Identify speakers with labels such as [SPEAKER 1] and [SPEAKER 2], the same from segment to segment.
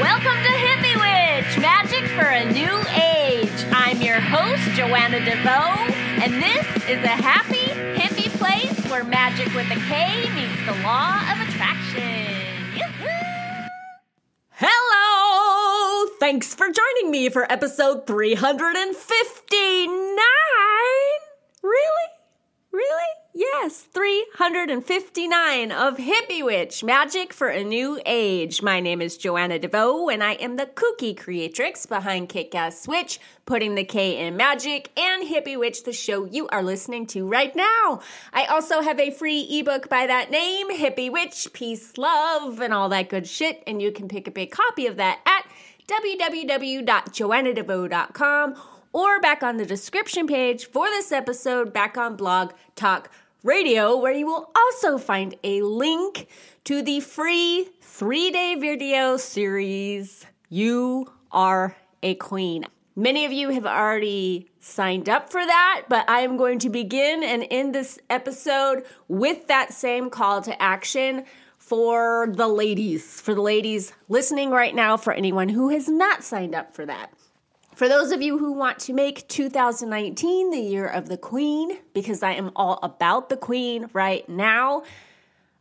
[SPEAKER 1] Welcome to Hippie Witch, magic for a new age. I'm your host, Joanna DeVoe, and this is a happy, hippie place where magic with a K meets the law of attraction.
[SPEAKER 2] Hello! Thanks for joining me for episode 359. Really? Really? Yes, 359 of Hippie Witch Magic for a New Age. My name is Joanna DeVoe, and I am the kooky creatrix behind Kick Ass Witch, putting the K in magic, and Hippie Witch, the show you are listening to right now. I also have a free ebook by that name, Hippie Witch, Peace, Love, and all that good shit, and you can pick up a copy of that at www.joannadevoe.com or back on the description page for this episode back on Blog Talk Radio, where you will also find a link to the free three day video series, You Are a Queen. Many of you have already signed up for that, but I am going to begin and end this episode with that same call to action for the ladies, for the ladies listening right now, for anyone who has not signed up for that. For those of you who want to make 2019 the year of the Queen, because I am all about the Queen right now,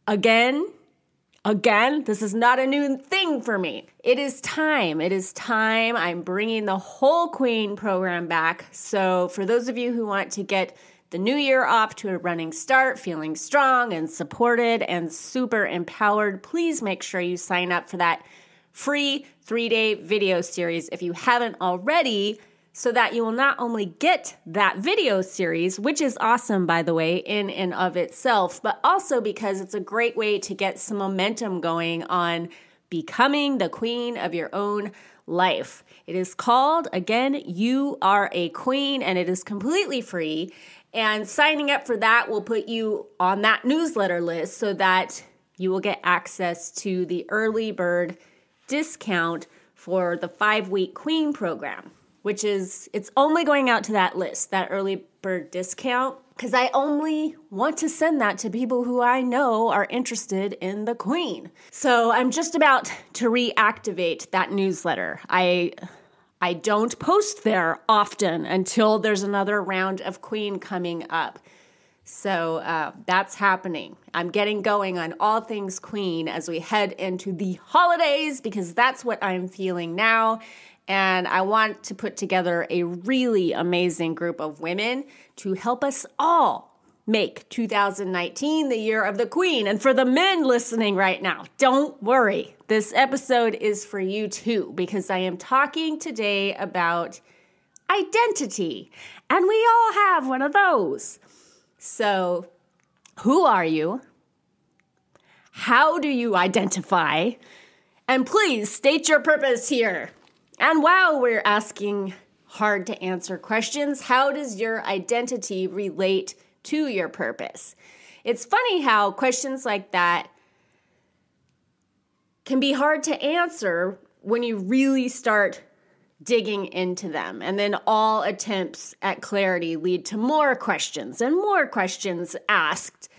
[SPEAKER 2] again, again, this is not a new thing for me. It is time. It is time. I'm bringing the whole Queen program back. So, for those of you who want to get the new year off to a running start, feeling strong and supported and super empowered, please make sure you sign up for that free three day video series if you haven't already, so that you will not only get that video series, which is awesome, by the way, in and of itself, but also because it's a great way to get some momentum going on becoming the queen of your own life. It is called, again, You Are a Queen, and it is completely free. And signing up for that will put you on that newsletter list so that you will get access to the early bird discount for the five week queen program which is it's only going out to that list that early bird discount because i only want to send that to people who i know are interested in the queen. So i'm just about to reactivate that newsletter. I i don't post there often until there's another round of queen coming up so uh, that's happening. I'm getting going on all things Queen as we head into the holidays because that's what I'm feeling now. And I want to put together a really amazing group of women to help us all make 2019 the year of the Queen. And for the men listening right now, don't worry. This episode is for you too because I am talking today about identity. And we all have one of those. So, who are you? How do you identify? And please state your purpose here. And while we're asking hard to answer questions, how does your identity relate to your purpose? It's funny how questions like that can be hard to answer when you really start digging into them. And then all attempts at clarity lead to more questions and more questions asked.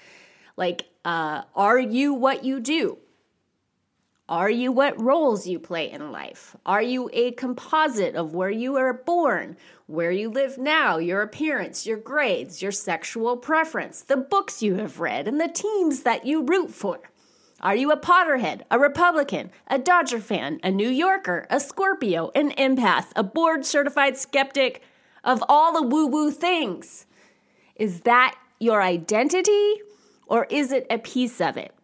[SPEAKER 2] Like, uh, are you what you do? Are you what roles you play in life? Are you a composite of where you were born, where you live now, your appearance, your grades, your sexual preference, the books you have read, and the teams that you root for? Are you a Potterhead, a Republican, a Dodger fan, a New Yorker, a Scorpio, an empath, a board certified skeptic of all the woo woo things? Is that your identity or is it a piece of it?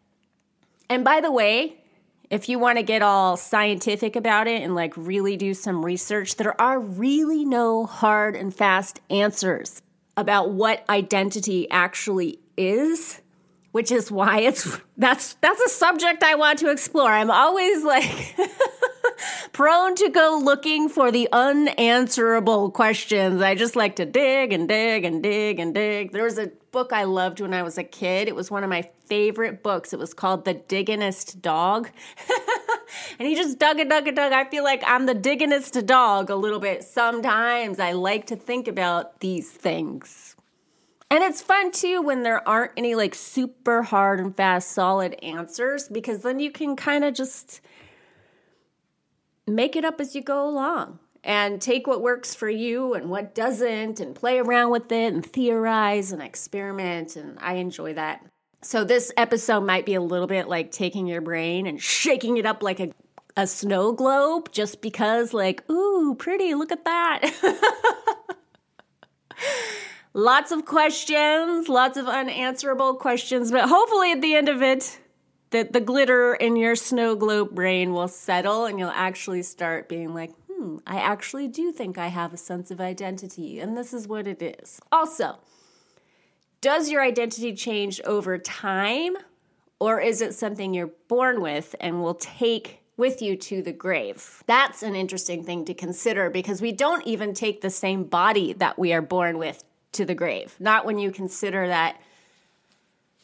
[SPEAKER 2] And by the way, if you want to get all scientific about it and like really do some research, there are really no hard and fast answers about what identity actually is which is why it's that's that's a subject I want to explore. I'm always like prone to go looking for the unanswerable questions. I just like to dig and dig and dig and dig. There was a book I loved when I was a kid. It was one of my favorite books. It was called The Digginest Dog. and he just dug and dug and dug. I feel like I'm the digginest dog a little bit. Sometimes I like to think about these things. And it's fun too when there aren't any like super hard and fast solid answers because then you can kind of just make it up as you go along and take what works for you and what doesn't and play around with it and theorize and experiment. And I enjoy that. So, this episode might be a little bit like taking your brain and shaking it up like a, a snow globe just because, like, ooh, pretty, look at that. lots of questions, lots of unanswerable questions, but hopefully at the end of it, that the glitter in your snow globe brain will settle and you'll actually start being like, hmm, I actually do think I have a sense of identity, and this is what it is. Also, does your identity change over time, or is it something you're born with and will take with you to the grave? That's an interesting thing to consider because we don't even take the same body that we are born with to the grave. Not when you consider that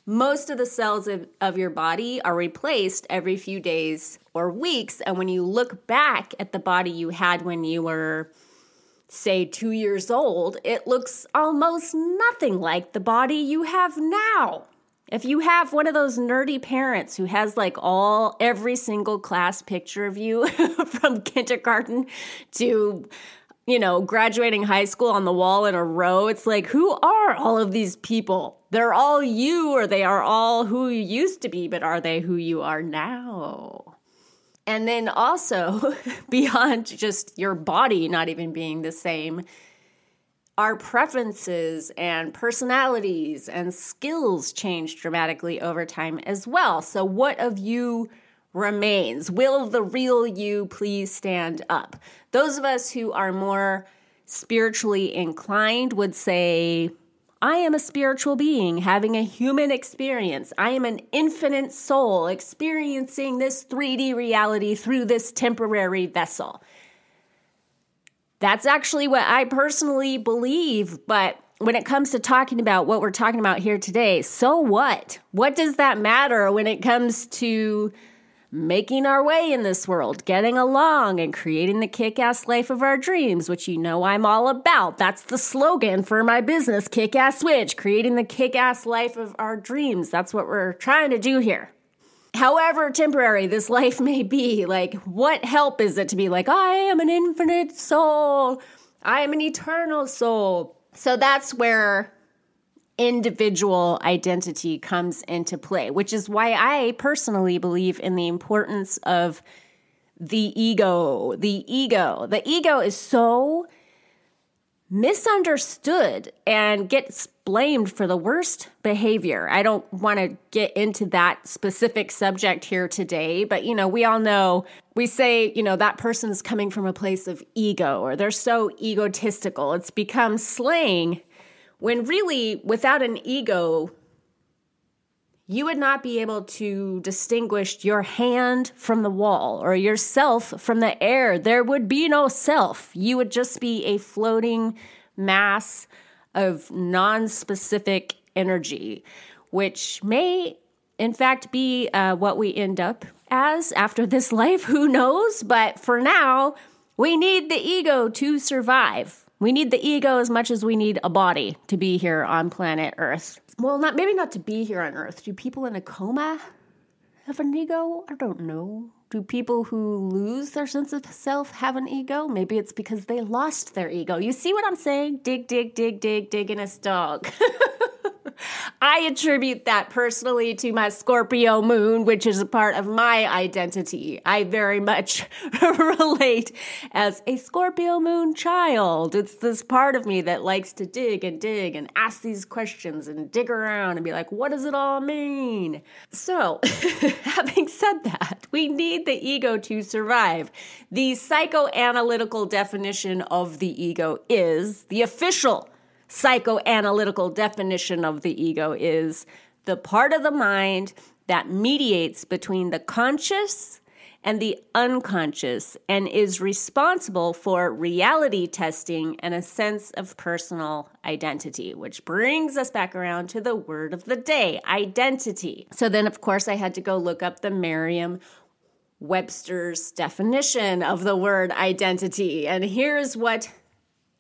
[SPEAKER 2] most of the cells of, of your body are replaced every few days or weeks. And when you look back at the body you had when you were say two years old, it looks almost nothing like the body you have now. If you have one of those nerdy parents who has like all every single class picture of you from kindergarten to you know, graduating high school on the wall in a row, it's like who are all of these people? They're all you or they are all who you used to be, but are they who you are now? And then also, beyond just your body not even being the same, our preferences and personalities and skills change dramatically over time as well. So, what of you remains? Will the real you please stand up? Those of us who are more spiritually inclined would say, I am a spiritual being having a human experience. I am an infinite soul experiencing this 3D reality through this temporary vessel. That's actually what I personally believe, but when it comes to talking about what we're talking about here today, so what? What does that matter when it comes to making our way in this world, getting along, and creating the kick ass life of our dreams, which you know I'm all about. That's the slogan for my business, Kick Ass Witch, creating the kick ass life of our dreams. That's what we're trying to do here. However temporary this life may be, like, what help is it to be like, I am an infinite soul, I am an eternal soul? So that's where individual identity comes into play, which is why I personally believe in the importance of the ego. The ego. The ego is so misunderstood and gets blamed for the worst behavior. I don't want to get into that specific subject here today, but you know, we all know we say, you know, that person's coming from a place of ego or they're so egotistical. It's become slang when really, without an ego, you would not be able to distinguish your hand from the wall or yourself from the air. There would be no self. You would just be a floating mass of non specific energy, which may, in fact, be uh, what we end up as after this life. Who knows? But for now, we need the ego to survive. We need the ego as much as we need a body to be here on planet Earth. Well, not maybe not to be here on Earth. Do people in a coma have an ego? I don't know. Do people who lose their sense of self have an ego? Maybe it's because they lost their ego. You see what I'm saying? Dig, dig, dig, dig, digging a dog. I attribute that personally to my Scorpio moon, which is a part of my identity. I very much relate as a Scorpio moon child. It's this part of me that likes to dig and dig and ask these questions and dig around and be like, what does it all mean? So, having said that, we need the ego to survive. The psychoanalytical definition of the ego is the official psychoanalytical definition of the ego is the part of the mind that mediates between the conscious and the unconscious and is responsible for reality testing and a sense of personal identity, which brings us back around to the word of the day identity. So then, of course, I had to go look up the Merriam Webster's definition of the word identity. And here's what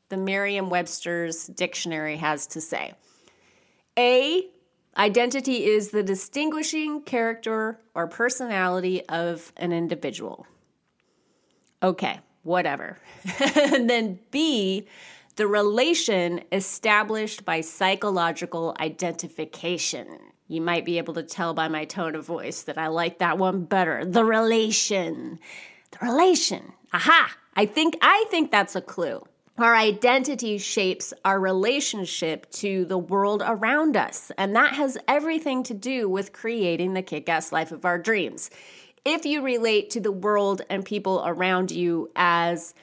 [SPEAKER 2] the Merriam Webster's dictionary has to say. A. Identity is the distinguishing character or personality of an individual. Okay, whatever. and then B, the relation established by psychological identification. You might be able to tell by my tone of voice that I like that one better. The relation. The relation. Aha! I think I think that's a clue. Our identity shapes our relationship to the world around us, and that has everything to do with creating the kick ass life of our dreams. If you relate to the world and people around you as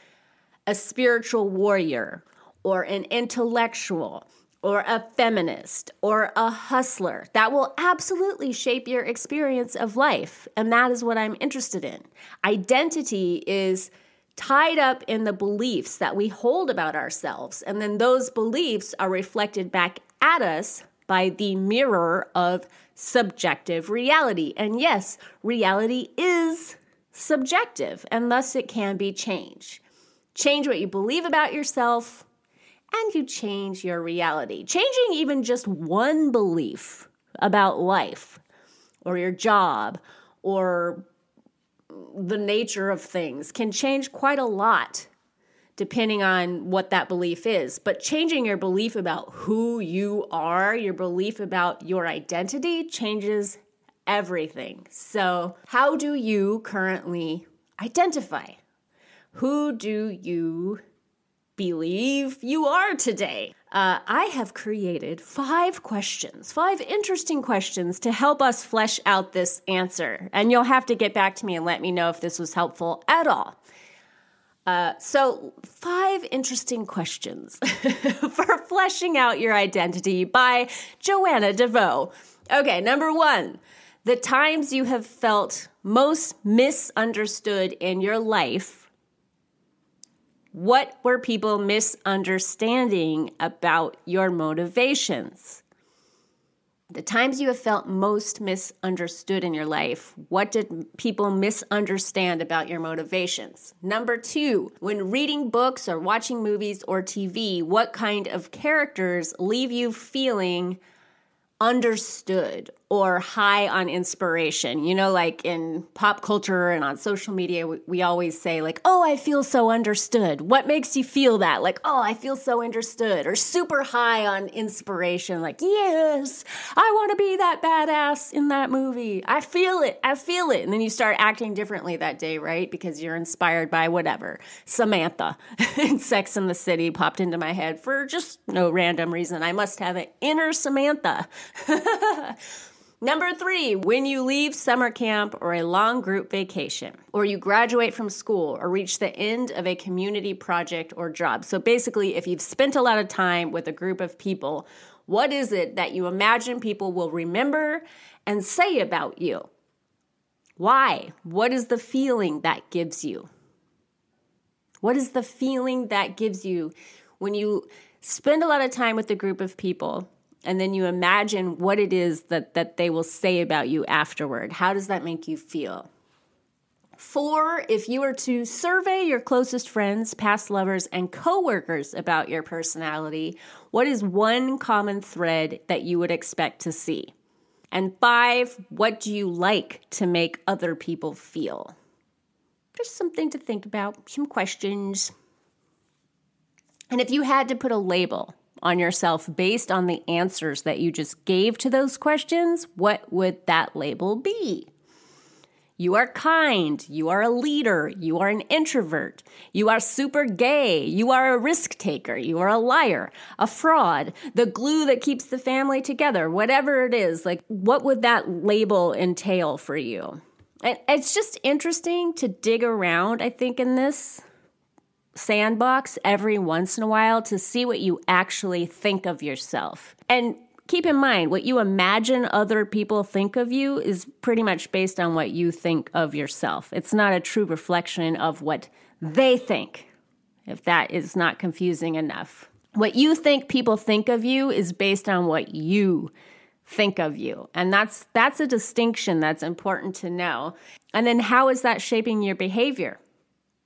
[SPEAKER 2] a spiritual warrior or an intellectual or a feminist or a hustler. That will absolutely shape your experience of life. And that is what I'm interested in. Identity is tied up in the beliefs that we hold about ourselves. And then those beliefs are reflected back at us by the mirror of subjective reality. And yes, reality is subjective, and thus it can be changed. Change what you believe about yourself, and you change your reality. Changing even just one belief about life or your job or the nature of things can change quite a lot depending on what that belief is. But changing your belief about who you are, your belief about your identity changes everything. So, how do you currently identify? Who do you believe you are today? Uh, I have created five questions, five interesting questions to help us flesh out this answer. And you'll have to get back to me and let me know if this was helpful at all. Uh, so, five interesting questions for fleshing out your identity by Joanna DeVoe. Okay, number one, the times you have felt most misunderstood in your life what were people misunderstanding about your motivations? The times you have felt most misunderstood in your life, what did people misunderstand about your motivations? Number two, when reading books or watching movies or TV, what kind of characters leave you feeling understood or high on inspiration. You know, like in pop culture and on social media, we, we, always say, like, oh, I feel so understood. What makes you feel that? Like, oh, I feel so understood, or super high on inspiration. Like, yes, I want to be that badass in that movie. I feel it. I feel it. And then you start acting differently that day, right? Because you're inspired by whatever. Samantha in Sex in the City popped into my head for just no random reason. I must have an inner Samantha. Number three, when you leave summer camp or a long group vacation, or you graduate from school or reach the end of a community project or job. So basically, if you've spent a lot of time with a group of people, what is it that you imagine people will remember and say about you? Why? What is the feeling that gives you? What is the feeling that gives you when you spend a lot of time with a group of people and then you imagine what it is that, that they will say about you afterward. How does that make you feel? Four, if you were to survey your closest friends, past lovers, and coworkers about your personality, what is one common thread that you would expect to see? And five, what do you like to make other people feel? Just something to think about, some questions. And if you had to put a label on yourself based on the answers that you just gave to those questions, what would that label be? You are kind. You are a leader. You are an introvert. You are super gay. You are a risk taker. You are a liar, a fraud, the glue that keeps the family together, whatever it is. Like, what would that label entail for you? It's just interesting to dig around, I think, in this sandbox every once in a while to see what you actually think of yourself. And keep in mind, what you imagine other people think of you is pretty much based on what you think of yourself. It's not a true reflection of what they think, if that is not confusing enough. What you think people think of you is based on what you think of you. And that's that's a distinction that's important to know. And then how is that shaping your behavior?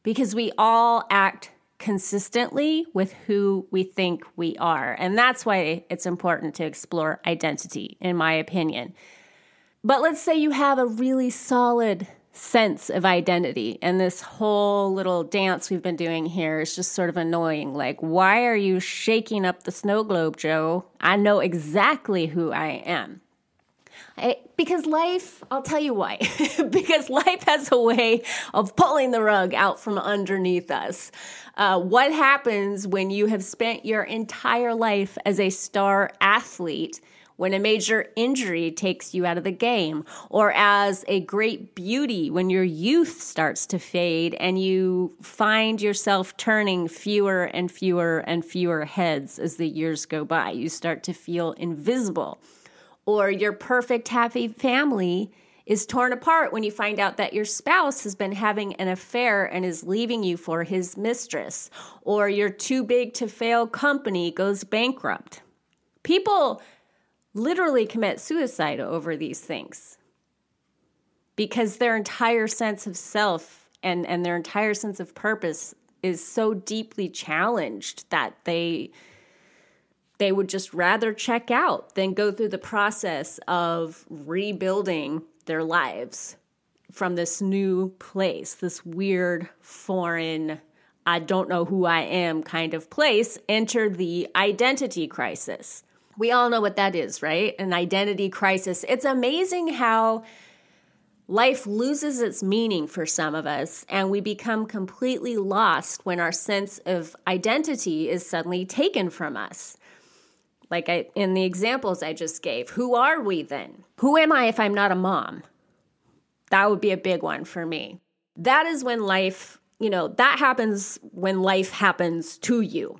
[SPEAKER 2] Because we all act consistently with who we think we are. And that's why it's important to explore identity, in my opinion. But let's say you have a really solid sense of identity. And this whole little dance we've been doing here is just sort of annoying. Like, why are you shaking up the snow globe, Joe? I know exactly who I am. I, because life, I'll tell you why. because life has a way of pulling the rug out from underneath us. Uh, what happens when you have spent your entire life as a star athlete? when a major injury takes you out of the game, or as a great beauty when your youth starts to fade and you find yourself turning fewer and fewer and fewer heads as the years go by. You start to feel invisible. Or your perfect happy family is torn apart when you find out that your spouse has been having an affair and is leaving you for his mistress, or your too big to fail company goes bankrupt. People literally commit suicide over these things because their entire sense of self and, and their entire sense of purpose is so deeply challenged that they they would just rather check out than go through the process of rebuilding their lives from this new place, this weird, foreign, I don't know who I am kind of place, enter the identity crisis. We all know what that is, right? An identity crisis. It's amazing how life loses its meaning for some of us, and we become completely lost when our sense of identity is suddenly taken from us. Like I, in the examples I just gave, who are we then? Who am I if I'm not a mom? That would be a big one for me. That is when life, you know, that happens when life happens to you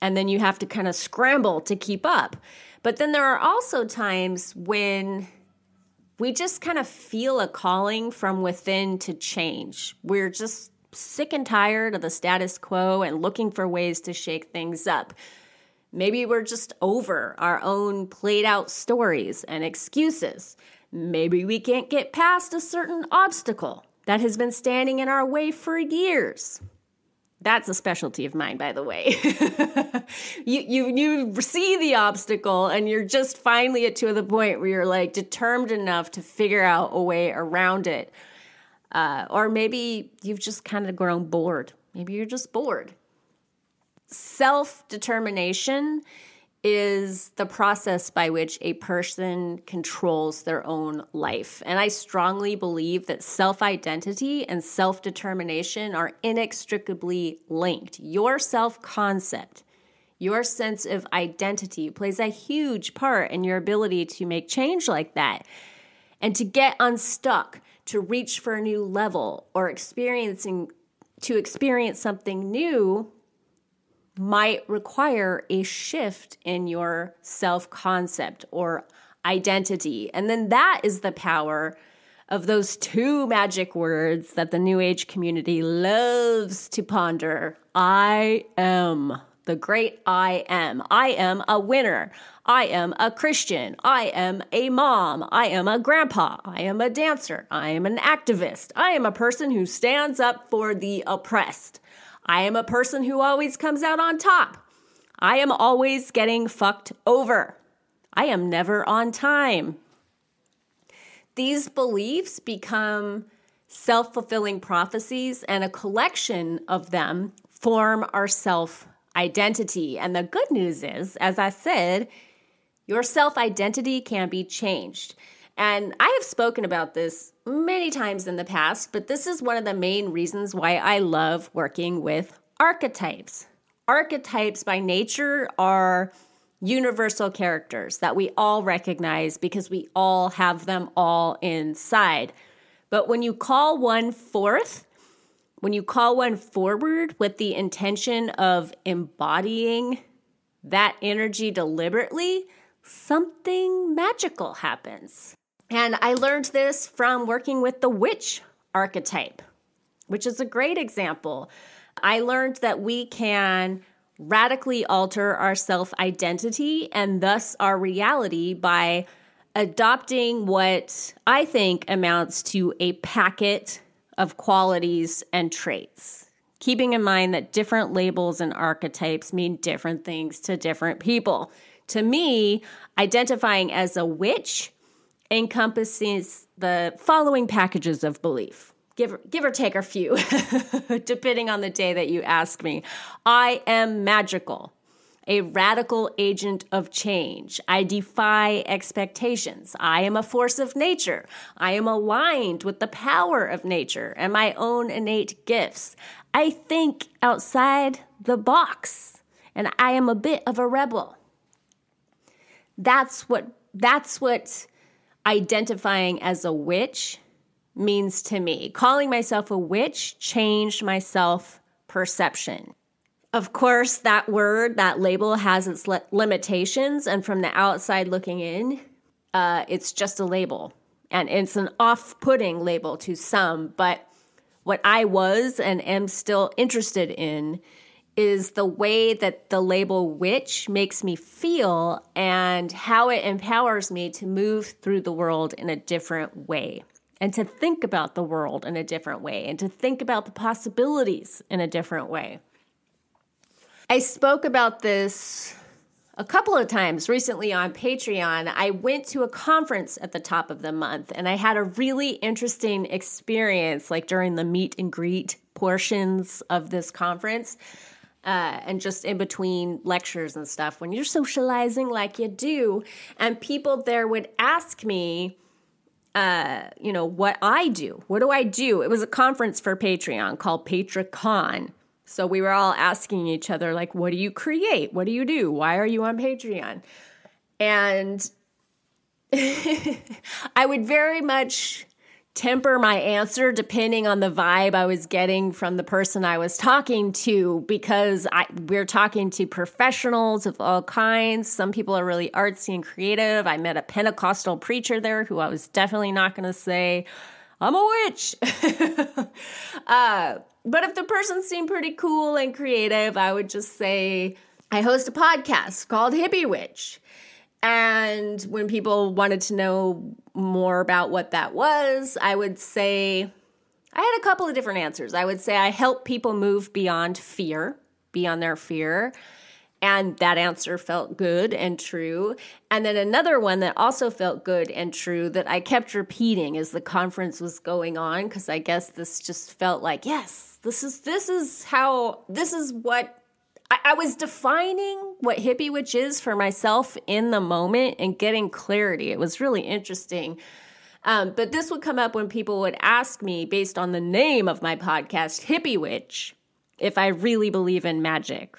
[SPEAKER 2] and then you have to kind of scramble to keep up. But then there are also times when we just kind of feel a calling from within to change. We're just sick and tired of the status quo and looking for ways to shake things up. Maybe we're just over our own played out stories and excuses. Maybe we can't get past a certain obstacle that has been standing in our way for years. That's a specialty of mine, by the way. you, you, you see the obstacle and you're just finally at to the point where you're like determined enough to figure out a way around it. Uh, or maybe you've just kind of grown bored. Maybe you're just bored. Self determination is the process by which a person controls their own life. And I strongly believe that self identity and self determination are inextricably linked. Your self concept, your sense of identity plays a huge part in your ability to make change like that and to get unstuck, to reach for a new level or experiencing to experience something new might require a shift in your self concept or identity. And then that is the power of those two magic words that the New Age community loves to ponder I am. The great I am. I am a winner. I am a Christian. I am a mom. I am a grandpa. I am a dancer. I am an activist. I am a person who stands up for the oppressed. I am a person who always comes out on top. I am always getting fucked over. I am never on time. These beliefs become self fulfilling prophecies, and a collection of them form our self identity. And the good news is, as I said, your self identity can be changed. And I have spoken about this many times in the past, but this is one of the main reasons why I love working with archetypes. Archetypes by nature are universal characters that we all recognize because we all have them all inside. But when you call one forth, when you call one forward with the intention of embodying that energy deliberately, something magical happens. And I learned this from working with the witch archetype, which is a great example. I learned that we can radically alter our self identity and thus our reality by adopting what I think amounts to a packet of qualities and traits. Keeping in mind that different labels and archetypes mean different things to different people. To me, identifying as a witch encompasses the following packages of belief. Give, give or take a few, depending on the day that you ask me. I am magical a radical agent of change. I defy expectations. I am a force of nature. I am aligned with the power of nature and my own innate gifts. I think outside the box and I am a bit of a rebel. That's what that's what identifying as a witch means to me. Calling myself a witch changed my self perception. Of course, that word, that label has its limitations, and from the outside looking in, uh, it's just a label. And it's an off putting label to some. But what I was and am still interested in is the way that the label witch makes me feel and how it empowers me to move through the world in a different way and to think about the world in a different way and to think about the possibilities in a different way. I spoke about this a couple of times recently on Patreon. I went to a conference at the top of the month and I had a really interesting experience, like during the meet and greet portions of this conference. Uh, and just in between lectures and stuff, when you're socializing like you do, and people there would ask me, uh, you know, what I do. What do I do? It was a conference for Patreon called PatreCon. So we were all asking each other, like, what do you create? What do you do? Why are you on Patreon? And I would very much temper my answer depending on the vibe I was getting from the person I was talking to because I, we're talking to professionals of all kinds. Some people are really artsy and creative. I met a Pentecostal preacher there who I was definitely not going to say, I'm a witch. uh, but if the person seemed pretty cool and creative, I would just say, I host a podcast called Hippie Witch. And when people wanted to know more about what that was, I would say, I had a couple of different answers. I would say I help people move beyond fear, beyond their fear. And that answer felt good and true. And then another one that also felt good and true that I kept repeating as the conference was going on, because I guess this just felt like, yes, this is this is how this is what I, I was defining what hippie witch is for myself in the moment and getting clarity. It was really interesting. Um, but this would come up when people would ask me, based on the name of my podcast, Hippie Witch, if I really believe in magic.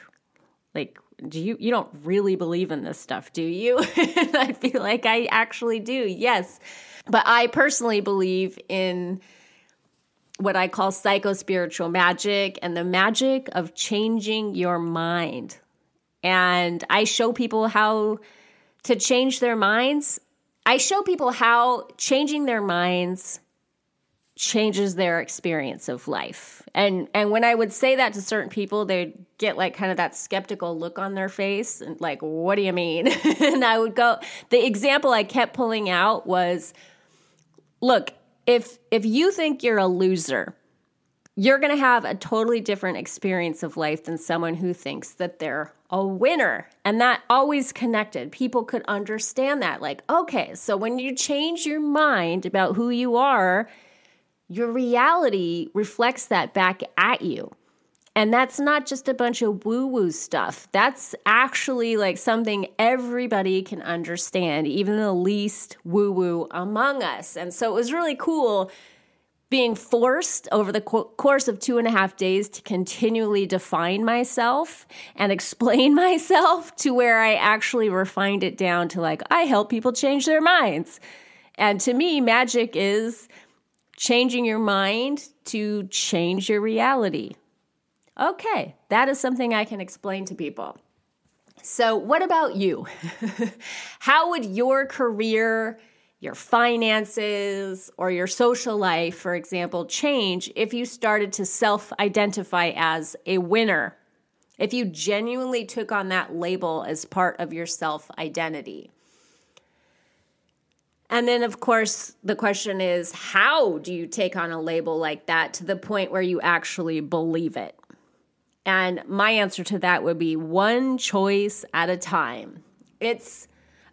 [SPEAKER 2] Like, do you you don't really believe in this stuff, do you? I feel like I actually do. Yes. But I personally believe in what I call psycho spiritual magic and the magic of changing your mind. And I show people how to change their minds. I show people how changing their minds changes their experience of life. And and when I would say that to certain people, they'd get like kind of that skeptical look on their face and like, what do you mean? and I would go the example I kept pulling out was look, if if you think you're a loser, you're going to have a totally different experience of life than someone who thinks that they're a winner. And that always connected. People could understand that. Like, okay, so when you change your mind about who you are, your reality reflects that back at you. And that's not just a bunch of woo woo stuff. That's actually like something everybody can understand, even the least woo woo among us. And so it was really cool being forced over the course of two and a half days to continually define myself and explain myself to where I actually refined it down to like, I help people change their minds. And to me, magic is changing your mind to change your reality. Okay, that is something I can explain to people. So, what about you? How would your career, your finances, or your social life, for example, change if you started to self identify as a winner? If you genuinely took on that label as part of your self identity? And then, of course, the question is how do you take on a label like that to the point where you actually believe it? And my answer to that would be one choice at a time. It's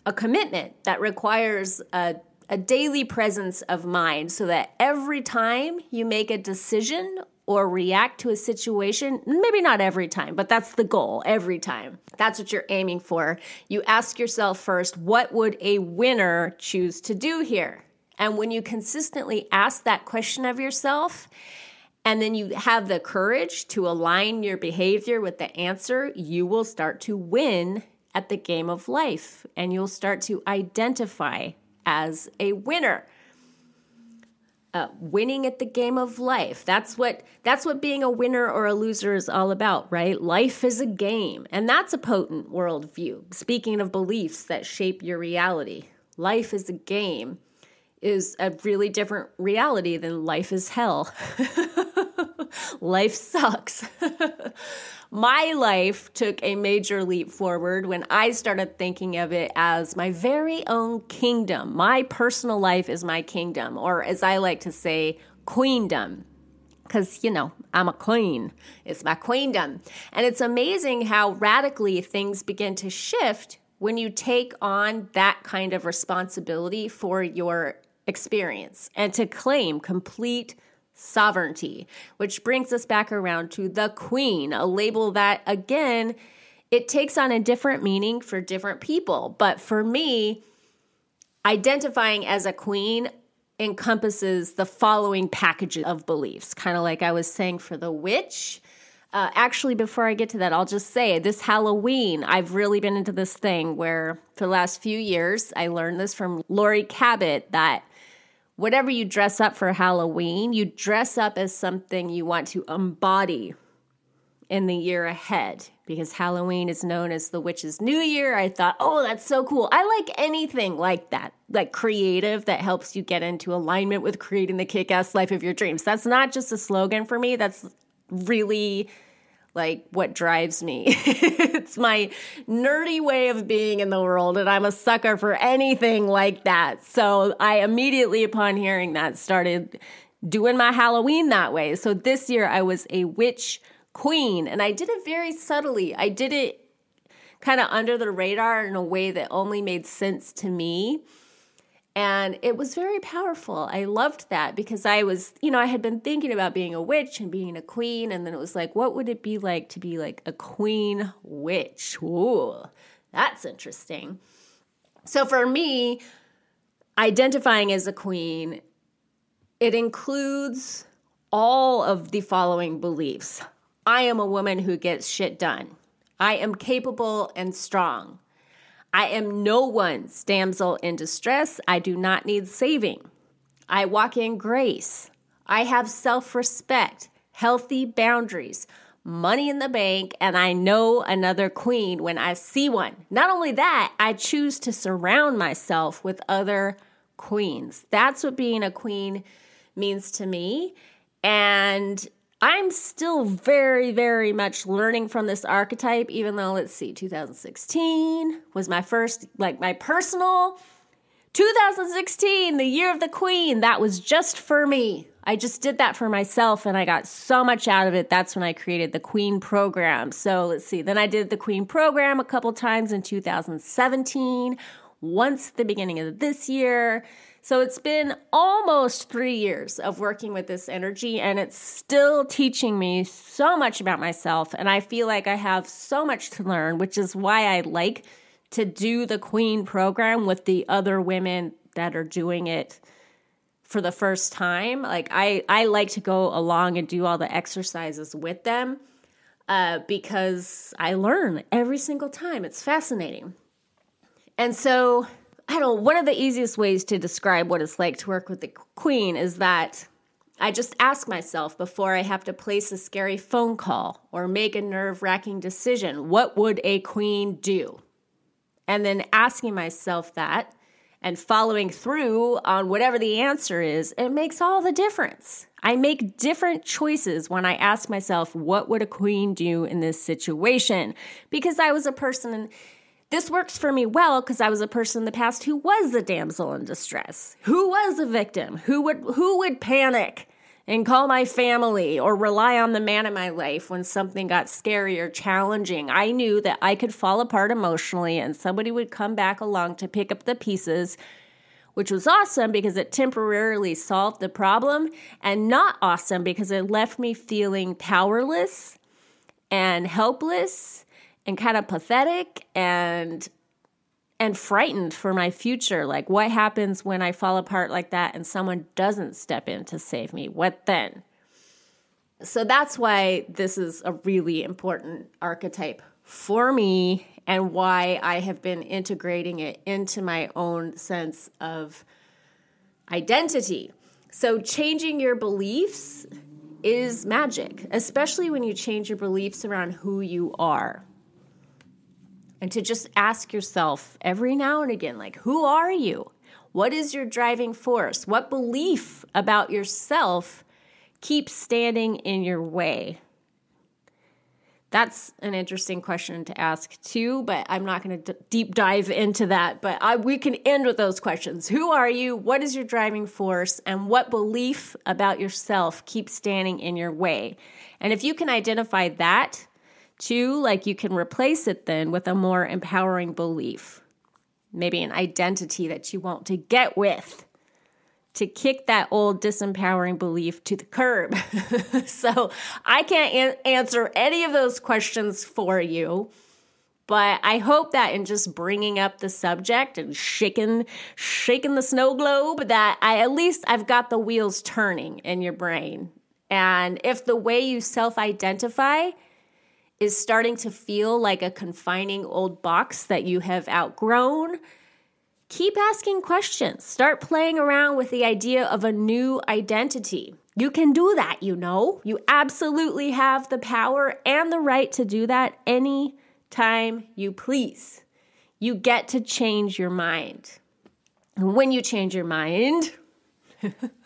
[SPEAKER 2] a commitment that requires a a daily presence of mind so that every time you make a decision or react to a situation, maybe not every time, but that's the goal every time. That's what you're aiming for. You ask yourself first, what would a winner choose to do here? And when you consistently ask that question of yourself, and then you have the courage to align your behavior with the answer, you will start to win at the game of life and you'll start to identify as a winner. Uh, winning at the game of life. That's what that's what being a winner or a loser is all about, right? Life is a game, and that's a potent worldview. Speaking of beliefs that shape your reality, life is a game is a really different reality than life is hell. life sucks. my life took a major leap forward when I started thinking of it as my very own kingdom. My personal life is my kingdom, or as I like to say, queendom. Because, you know, I'm a queen. It's my queendom. And it's amazing how radically things begin to shift when you take on that kind of responsibility for your experience and to claim complete sovereignty, which brings us back around to the queen, a label that, again, it takes on a different meaning for different people. But for me, identifying as a queen encompasses the following package of beliefs, kind of like I was saying for the witch. Uh, actually, before I get to that, I'll just say this Halloween, I've really been into this thing where for the last few years, I learned this from Laurie Cabot that whatever you dress up for Halloween, you dress up as something you want to embody in the year ahead because Halloween is known as the witch's new year. I thought, oh, that's so cool. I like anything like that, like creative that helps you get into alignment with creating the kick ass life of your dreams. That's not just a slogan for me, that's really like what drives me. it's my nerdy way of being in the world, and I'm a sucker for anything like that. So I immediately, upon hearing that, started doing my Halloween that way. So this year I was a witch queen, and I did it very subtly. I did it kind of under the radar in a way that only made sense to me. And it was very powerful. I loved that because I was, you know, I had been thinking about being a witch and being a queen. And then it was like, what would it be like to be like a queen witch? Ooh, that's interesting. So for me, identifying as a queen, it includes all of the following beliefs I am a woman who gets shit done, I am capable and strong. I am no one's damsel in distress. I do not need saving. I walk in grace. I have self respect, healthy boundaries, money in the bank, and I know another queen when I see one. Not only that, I choose to surround myself with other queens. That's what being a queen means to me. And I'm still very, very much learning from this archetype, even though, let's see, 2016 was my first, like my personal 2016, the year of the queen. That was just for me. I just did that for myself and I got so much out of it. That's when I created the Queen program. So let's see. Then I did the Queen program a couple times in 2017, once at the beginning of this year. So it's been almost three years of working with this energy, and it's still teaching me so much about myself. And I feel like I have so much to learn, which is why I like to do the Queen program with the other women that are doing it for the first time. Like I, I like to go along and do all the exercises with them uh, because I learn every single time. It's fascinating. And so I don't know, one of the easiest ways to describe what it's like to work with the queen is that I just ask myself before I have to place a scary phone call or make a nerve wracking decision, what would a queen do? And then asking myself that and following through on whatever the answer is, it makes all the difference. I make different choices when I ask myself, what would a queen do in this situation? Because I was a person this works for me well because I was a person in the past who was a damsel in distress, who was a victim, who would who would panic and call my family or rely on the man in my life when something got scary or challenging. I knew that I could fall apart emotionally and somebody would come back along to pick up the pieces which was awesome because it temporarily solved the problem, and not awesome because it left me feeling powerless and helpless and kind of pathetic and and frightened for my future. Like, what happens when I fall apart like that and someone doesn't step in to save me? What then? So that's why this is a really important archetype for me and why I have been integrating it into my own sense of identity. So, changing your beliefs is magic, especially when you change your beliefs around who you are. And to just ask yourself every now and again, like, who are you? What is your driving force? What belief about yourself keeps standing in your way? That's an interesting question to ask too, but I'm not going to d- deep dive into that. But I, we can end with those questions. Who are you? What is your driving force? And what belief about yourself keeps standing in your way? And if you can identify that too, like you can replace it then with a more empowering belief, maybe an identity that you want to get with to kick that old disempowering belief to the curb. so I can't answer any of those questions for you. But I hope that in just bringing up the subject and shaking, shaking the snow globe, that I at least I've got the wheels turning in your brain. And if the way you self-identify is starting to feel like a confining old box that you have outgrown, keep asking questions. Start playing around with the idea of a new identity. You can do that, you know. You absolutely have the power and the right to do that any time you please. You get to change your mind. When you change your mind,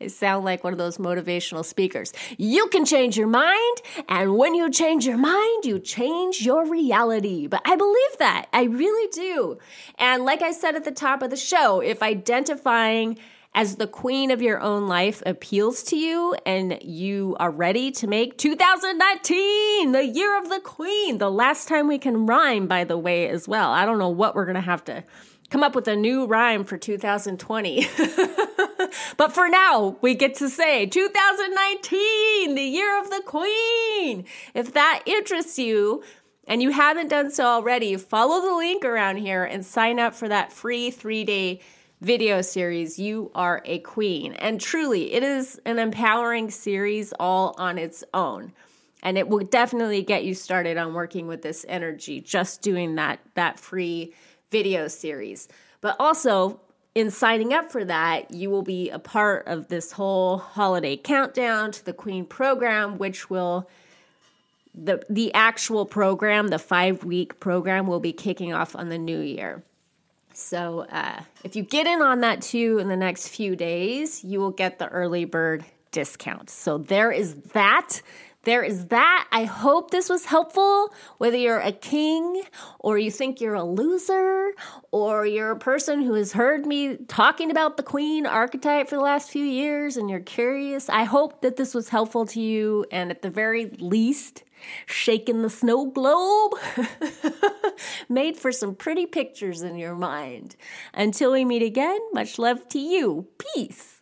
[SPEAKER 2] I sound like one of those motivational speakers. You can change your mind, and when you change your mind, you change your reality. But I believe that. I really do. And like I said at the top of the show, if identifying as the queen of your own life appeals to you and you are ready to make 2019 the year of the queen, the last time we can rhyme, by the way, as well. I don't know what we're going to have to come up with a new rhyme for 2020. but for now, we get to say 2019, the year of the queen. If that interests you, and you haven't done so already, follow the link around here and sign up for that free three day video series, You Are a Queen. And truly, it is an empowering series all on its own. And it will definitely get you started on working with this energy, just doing that, that free video series. But also, in signing up for that, you will be a part of this whole holiday countdown to the Queen program, which will the the actual program, the five week program, will be kicking off on the new year. So uh, if you get in on that too in the next few days, you will get the early bird discount. So there is that there is that. I hope this was helpful. Whether you're a king or you think you're a loser or you're a person who has heard me talking about the queen archetype for the last few years and you're curious, I hope that this was helpful to you and at the very least, shaking the snow globe made for some pretty pictures in your mind. Until we meet again, much love to you. Peace.